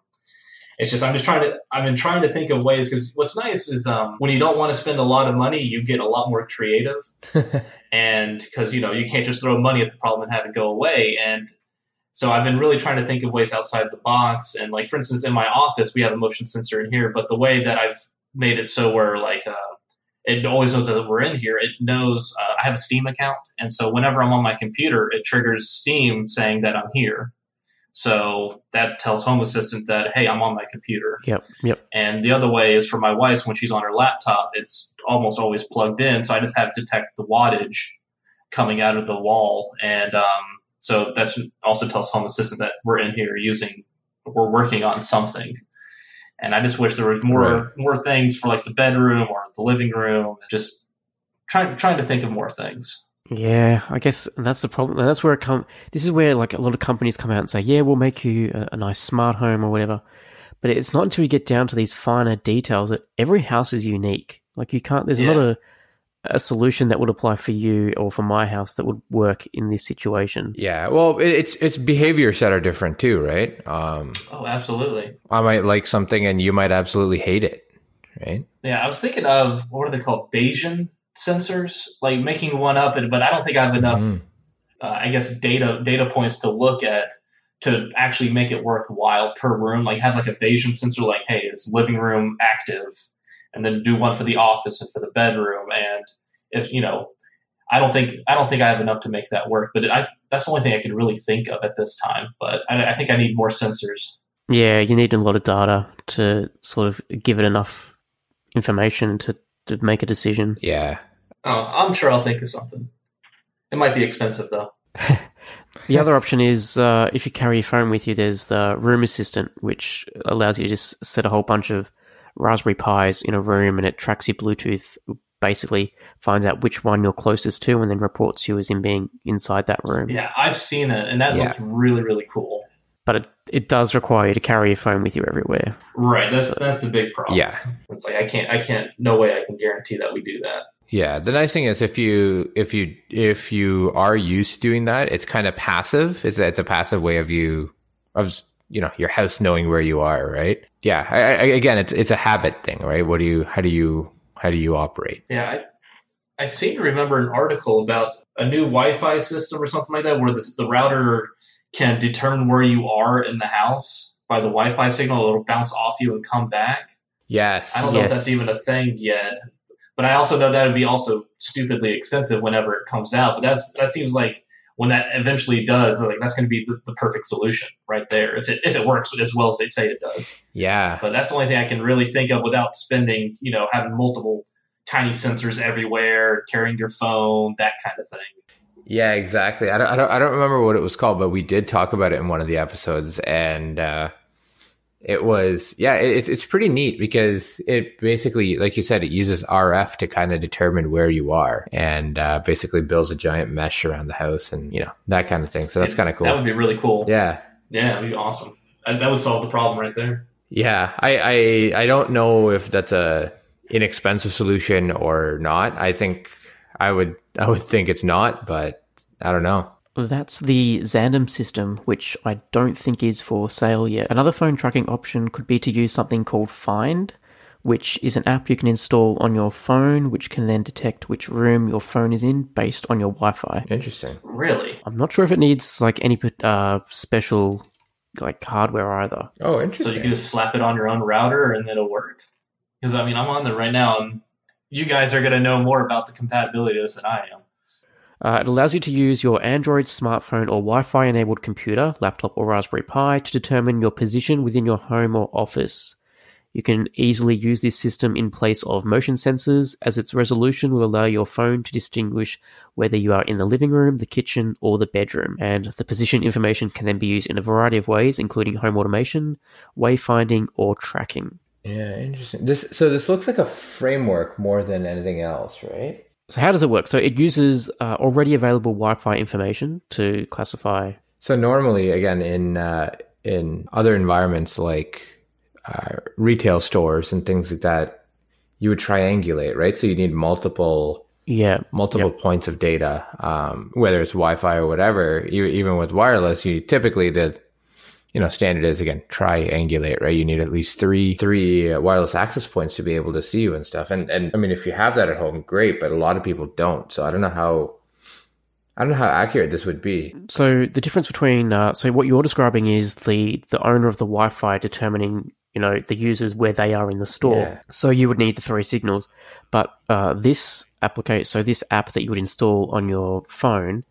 it's just I'm just trying to I've been trying to think of ways because what's nice is um, when you don't want to spend a lot of money, you get a lot more creative. <laughs> and because you know you can't just throw money at the problem and have it go away. And so i've been really trying to think of ways outside the box. And like for instance in my office we have a motion sensor in here but the way that i've made it so where like uh, it always knows that we're in here it knows uh, i have a steam account. And so whenever i'm on my computer it triggers steam saying that i'm here so that tells home assistant that hey i'm on my computer Yep. Yep. and the other way is for my wife when she's on her laptop, it's almost always plugged in. So I just have to detect the wattage coming out of the wall. And um, so that also tells Home Assistant that we're in here using, we're working on something. And I just wish there was more Right. more things for like the bedroom or the living room. Just trying trying to think of more things. Yeah, I guess that's the problem. And that's where it come. This is where like a lot of companies come out and say, "Yeah, we'll make you a, a nice smart home or whatever." But it's not until you get down to these finer details that every house is unique. Like you can't. There's not a a solution that would apply for you or for my house that would work in this situation. yeah. Well, it, it's it's behaviors that are different too, right? Um, Oh, absolutely. I might like something and you might absolutely hate it, right? Yeah, I was thinking of what are they called? Bayesian sensors, like making one up, but I don't think I have enough. Mhm. uh, I guess data data points to look at to actually make it worthwhile per room. Like have like a Bayesian sensor, like hey, is living room active, and then do one for the office and for the bedroom. And if you know, I don't think I don't think I have enough to make that work. But I that's the only thing I can really think of at this time. But I, I think I need more sensors. Yeah, you need a lot of data to sort of give it enough information to to make a decision. Yeah. Oh, I'm sure I'll think of something. It might be expensive though. <laughs> The other option is uh, if you carry your phone with you, there's the Room Assistant, which allows you to just set a whole bunch of Raspberry Pis in a room and it tracks your Bluetooth, basically finds out which one you're closest to and then reports you as in being inside that room. Yeah, I've seen it, and that Yeah. looks really, really cool. But it, it does require you to carry your phone with you everywhere. Right, that's So- that's the big problem. Yeah. it's like I can't, I can't, no way I can guarantee that we do that. Yeah, the nice thing is if you if you if you are used to doing that, it's kind of passive. It's a, it's a passive way of you of you know your house knowing where you are, right? Yeah. I, I, again, it's it's a habit thing, right? What do you how do you how do you operate? Yeah, I, I seem to remember an article about a new Wi-Fi system or something like that, where the the router can determine where you are in the house by the Wi-Fi signal. It'll bounce off you and come back. Yes. I don't know if that's even a thing yet, but I also know that would be also stupidly expensive whenever it comes out. But that's that seems like when that eventually does, like that's going to be the, the perfect solution right there if it if it works as well as they say it does. Yeah. But that's the only thing I can really think of without spending, you know, having multiple tiny sensors everywhere, carrying your phone, that kind of thing. Yeah, exactly. I don't, I don't, I don't remember what it was called, but we did talk about it in one of the episodes, and uh, it was yeah, it's it's pretty neat because it basically, like you said, it uses RF to kind of determine where you are, and uh, basically builds a giant mesh around the house, and you know that kind of thing. So that's kind of cool. That would be really cool. Yeah, yeah, that'd be awesome. That would solve the problem right there. Yeah, I, I I don't know if that's a inexpensive solution or not. I think I would I would think it's not, but I don't know. That's the Xandem system, which I don't think is for sale yet. Another phone tracking option could be to use something called Find, which is an app you can install on your phone, which can then detect which room your phone is in based on your Wi-Fi. Interesting. Really? I'm not sure if it needs like any uh, special like hardware either. Oh, interesting. So you can just slap it on your own router and then it'll work. Because I mean, I'm on there right now, and you guys are going to know more about the compatibility of this than I am. Uh, it allows you to use your Android smartphone or Wi Fi enabled computer, laptop, or Raspberry Pi to determine your position within your home or office. You can easily use this system in place of motion sensors, as its resolution will allow your phone to distinguish whether you are in the living room, the kitchen, or the bedroom. And the position information can then be used in a variety of ways, including home automation, wayfinding, or tracking. Yeah, interesting. This so this looks like a framework more than anything else, right? So how does it work? So it uses uh, already available Wi-Fi information to classify. So normally, again, in uh, in other environments like uh, retail stores and things like that, you would triangulate, right? So you need multiple, yeah, multiple yep. points of data, um, whether it's Wi-Fi or whatever. You, even with wireless, you typically the you know standard is again triangulate, right? You need at least three three uh, wireless access points to be able to see you and stuff. And and I mean, if you have that at home, great, but a lot of people don't. So I don't know how I don't know how accurate this would be. So the difference between uh, so what you're describing is the the owner of the Wi-Fi determining you know the users where they are in the store. Yeah. So you would need the three signals, but uh, this application, so this app that you would install on your phone,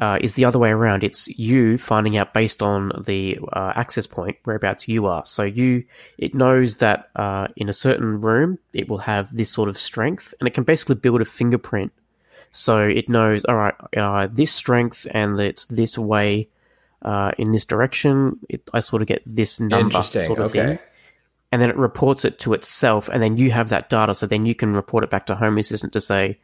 uh, is the other way around. It's you finding out based on the uh, access point whereabouts you are. So you, it knows that uh, in a certain room it will have this sort of strength, and it can basically build a fingerprint. So it knows, all right, uh, this strength, and it's this way uh, in this direction. It, I sort of get this number, sort of okay. thing and then it reports it to itself, and then you have that data, so then you can report it back to Home Assistant to say,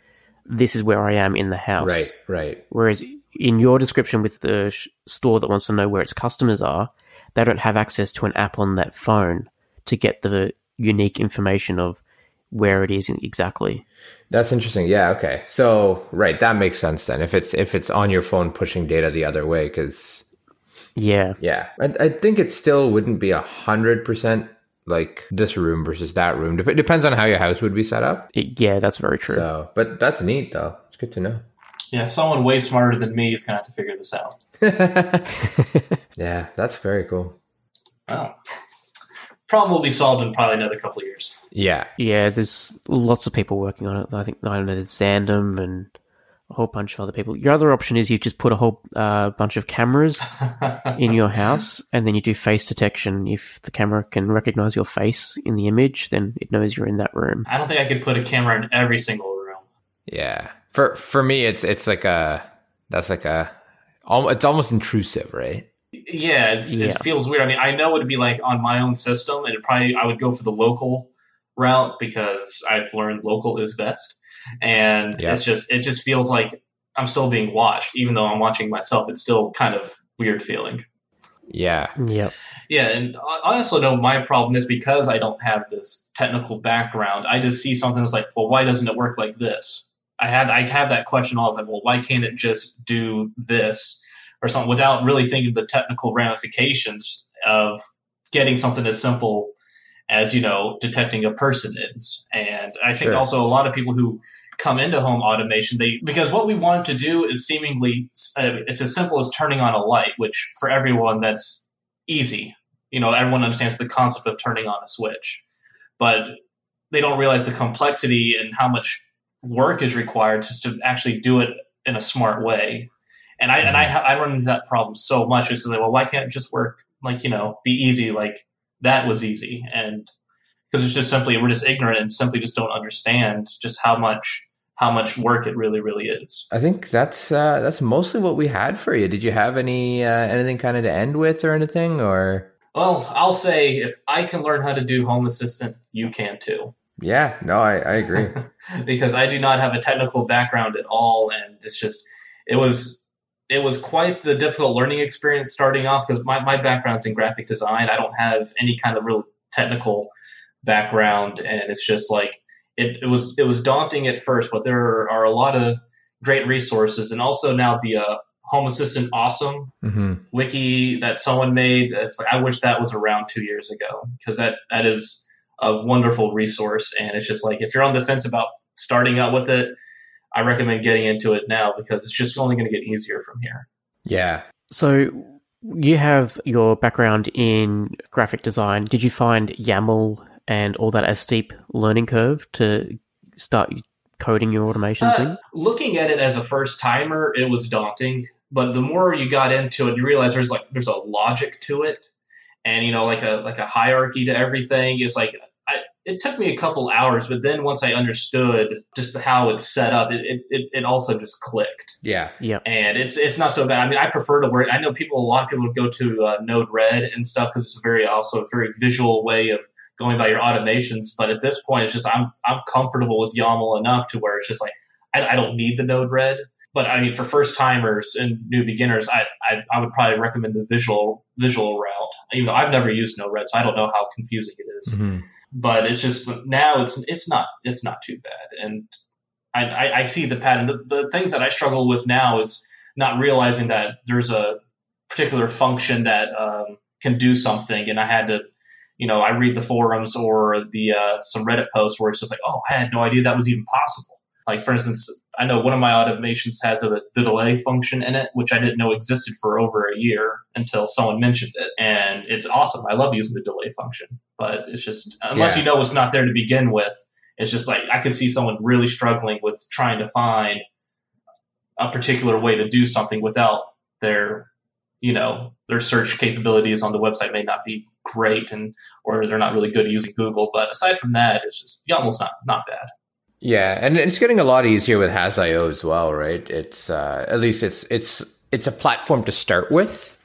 "This is where I am in the house." Right, right. Whereas in your description with the sh- store that wants to know where its customers are, they don't have access to an app on that phone to get the unique information of where it is exactly. That's interesting. Yeah. Okay. So right, that makes sense then. If it's if it's on your phone pushing data the other way, because yeah, yeah, I, I think it still wouldn't be a hundred percent like this room versus that room. Dep- depends on how your house would be set up. It, yeah, that's very true. So, but that's neat though. It's good to know. Yeah, someone way smarter than me is gonna have to figure this out. <laughs> yeah, that's very cool. Oh. Problem will be solved in probably another couple of years. Yeah. Yeah, there's lots of people working on it. I think I don't know, there's Xandem and a whole bunch of other people. Your other option is you just put a whole uh, bunch of cameras <laughs> in your house, and then you do face detection. If the camera can recognize your face in the image, then it knows you're in that room. I don't think I could put a camera in every single room. Yeah, for for me, it's it's like a that's like a it's almost intrusive, right? Yeah, Yeah. it feels weird. I mean, I know it'd be like on my own system, and it probably I would go for the local route because I've learned local is best and Yeah. it's just it just feels like I'm still being watched, even though I'm watching myself. It's still kind of weird feeling. Yeah. Yep. Yeah, and I I also know my problem is because I don't have this technical background. I just see something that's like, well, why doesn't it work like this? I had I have that question all the time. Well, why can't it just do this or something without really thinking of the technical ramifications of getting something as simple as you know detecting a person is. And I think Sure. also a lot of people who come into home automation they because what we want to do is seemingly uh, it's as simple as turning on a light which for everyone that's easy you know everyone understands the concept of turning on a switch but they don't realize the complexity and how much work is required just to actually do it in a smart way and i and i i run into that problem so much it's like well why can't it just work like you know be easy like that was easy and because it's just simply we're just ignorant and simply just don't understand just how much how much work it really really is. I think that's uh, that's mostly what we had for you. Did you have any uh, anything kind of to end with or anything or? Well, I'll say if I can learn how to do Home Assistant, you can too. Yeah, no, I, I agree. <laughs> because I do not have a technical background at all, and it's just it was it was quite the difficult learning experience starting off because my, my background's in graphic design. I don't have any kind of real technical background, and it's just like it, it was it was daunting at first, but there are a lot of great resources, and also now the uh, Home Assistant Awesome hmm wiki that someone made. It's like I wish that was around two years ago because that that is a wonderful resource, and it's just like if you're on the fence about starting out with it, I recommend getting into it now because it's just only going to get easier from here. Yeah. So you have your background in graphic design. Did you find YAML and all that a steep learning curve to start coding your automations Uh, in? looking at it as a first timer, it was daunting. But the more you got into it, you realize there's like there's a logic to it, and you know, like a like a hierarchy to everything. Is like I, it took me a couple hours, but then once I understood just how it's set up, it it, it, it also just clicked. Yeah. Yeah. And it's it's not so bad. I mean, I prefer to work. I know people, a lot of people would go to uh, Node Red and stuff because it's a very also a very visual way of going by your automations. But at this point, it's just I'm I'm comfortable with YAML enough to where it's just like I, I don't need the Node Red. But I mean, for first timers and new beginners, I, I I would probably recommend the visual visual route. Even though I've never used Node Red, so I don't know how confusing it is. Hmm but it's just now it's it's not it's not too bad. And i i, I see the pattern. The, the things that i struggle with now is not realizing that there's a particular function that um, can do something. And i had to you know i read the forums or the uh, some reddit posts where it's just like oh i had no idea that was even possible like for instance i know one of my automations has a, the delay function in it which i didn't know existed for over a year until someone mentioned it and it's awesome i love using the delay function but it's just unless Yeah. you know it's not there to begin with it's just like i could see someone really struggling with trying to find a particular way to do something without their you know their search capabilities on the website may not be great and or they're not really good at using google but aside from that it's just YAML's not not bad Yeah, and it's getting a lot easier with Hass.io as well, right? It's uh, at least it's it's it's a platform to start with,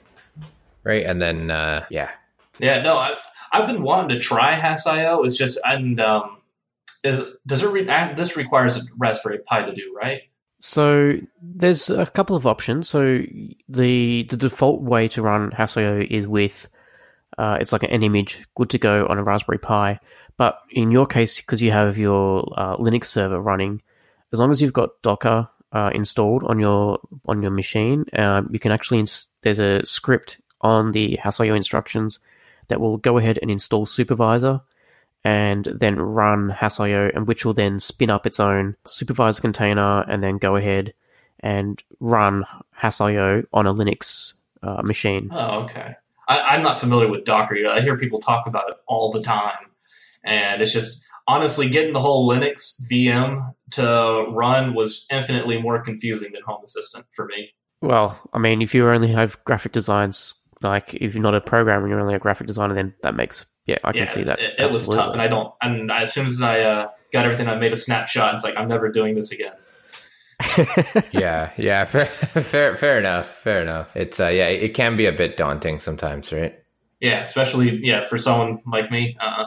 right? And then uh, yeah, Yeah, no, I've I've been wanting to try Hass.io. It's just, and um, is does it? Re- and this requires a Raspberry Pi to do, right? So there's a couple of options. So the the default way to run Hass.io is with uh, it's like an image good to go on a Raspberry Pi. But in your case, because you have your uh, Linux server running, as long as you've got Docker uh, installed on your on your machine, um, you can actually ins- there's a script on the Hass.io instructions that will go ahead and install Supervisor and then run Hass.io, and which will then spin up its own supervisor container and then go ahead and run Hass.io on a Linux uh, machine. Oh, okay. I, I'm not familiar with Docker. yet. I hear people talk about it all the time, and it's just honestly getting the whole Linux VM to run was infinitely more confusing than Home Assistant for me. Well, I mean, if you only have graphic designs, like if you're not a programmer, you're only a graphic designer, then that makes yeah, I can yeah, see that. It, it was tough, and I don't. And as soon as I uh, got everything, I made a snapshot. It's like I'm never doing this again. Yeah, yeah. Fair, <laughs> fair, fair enough. Fair enough. It's uh, yeah, it can be a bit daunting sometimes, right? Yeah, especially yeah for someone like me. Uh,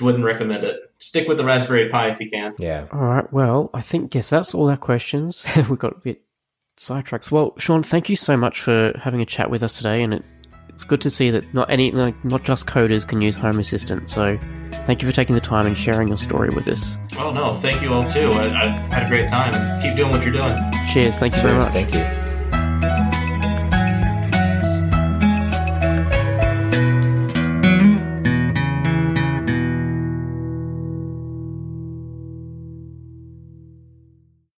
wouldn't recommend it. Stick with the Raspberry Pi if you can. Yeah. All right. Well, I think yes, that's all our questions. <laughs> we got a bit sidetracked. Well, Sean, thank you so much for having a chat with us today, and it, it's good to see that not any like not just coders can use Home Assistant. So, thank you for taking the time and sharing your story with us. Oh no, thank you all too. I, I've had a great time. Keep doing what you're doing. Cheers. Thank you very much. Thank you.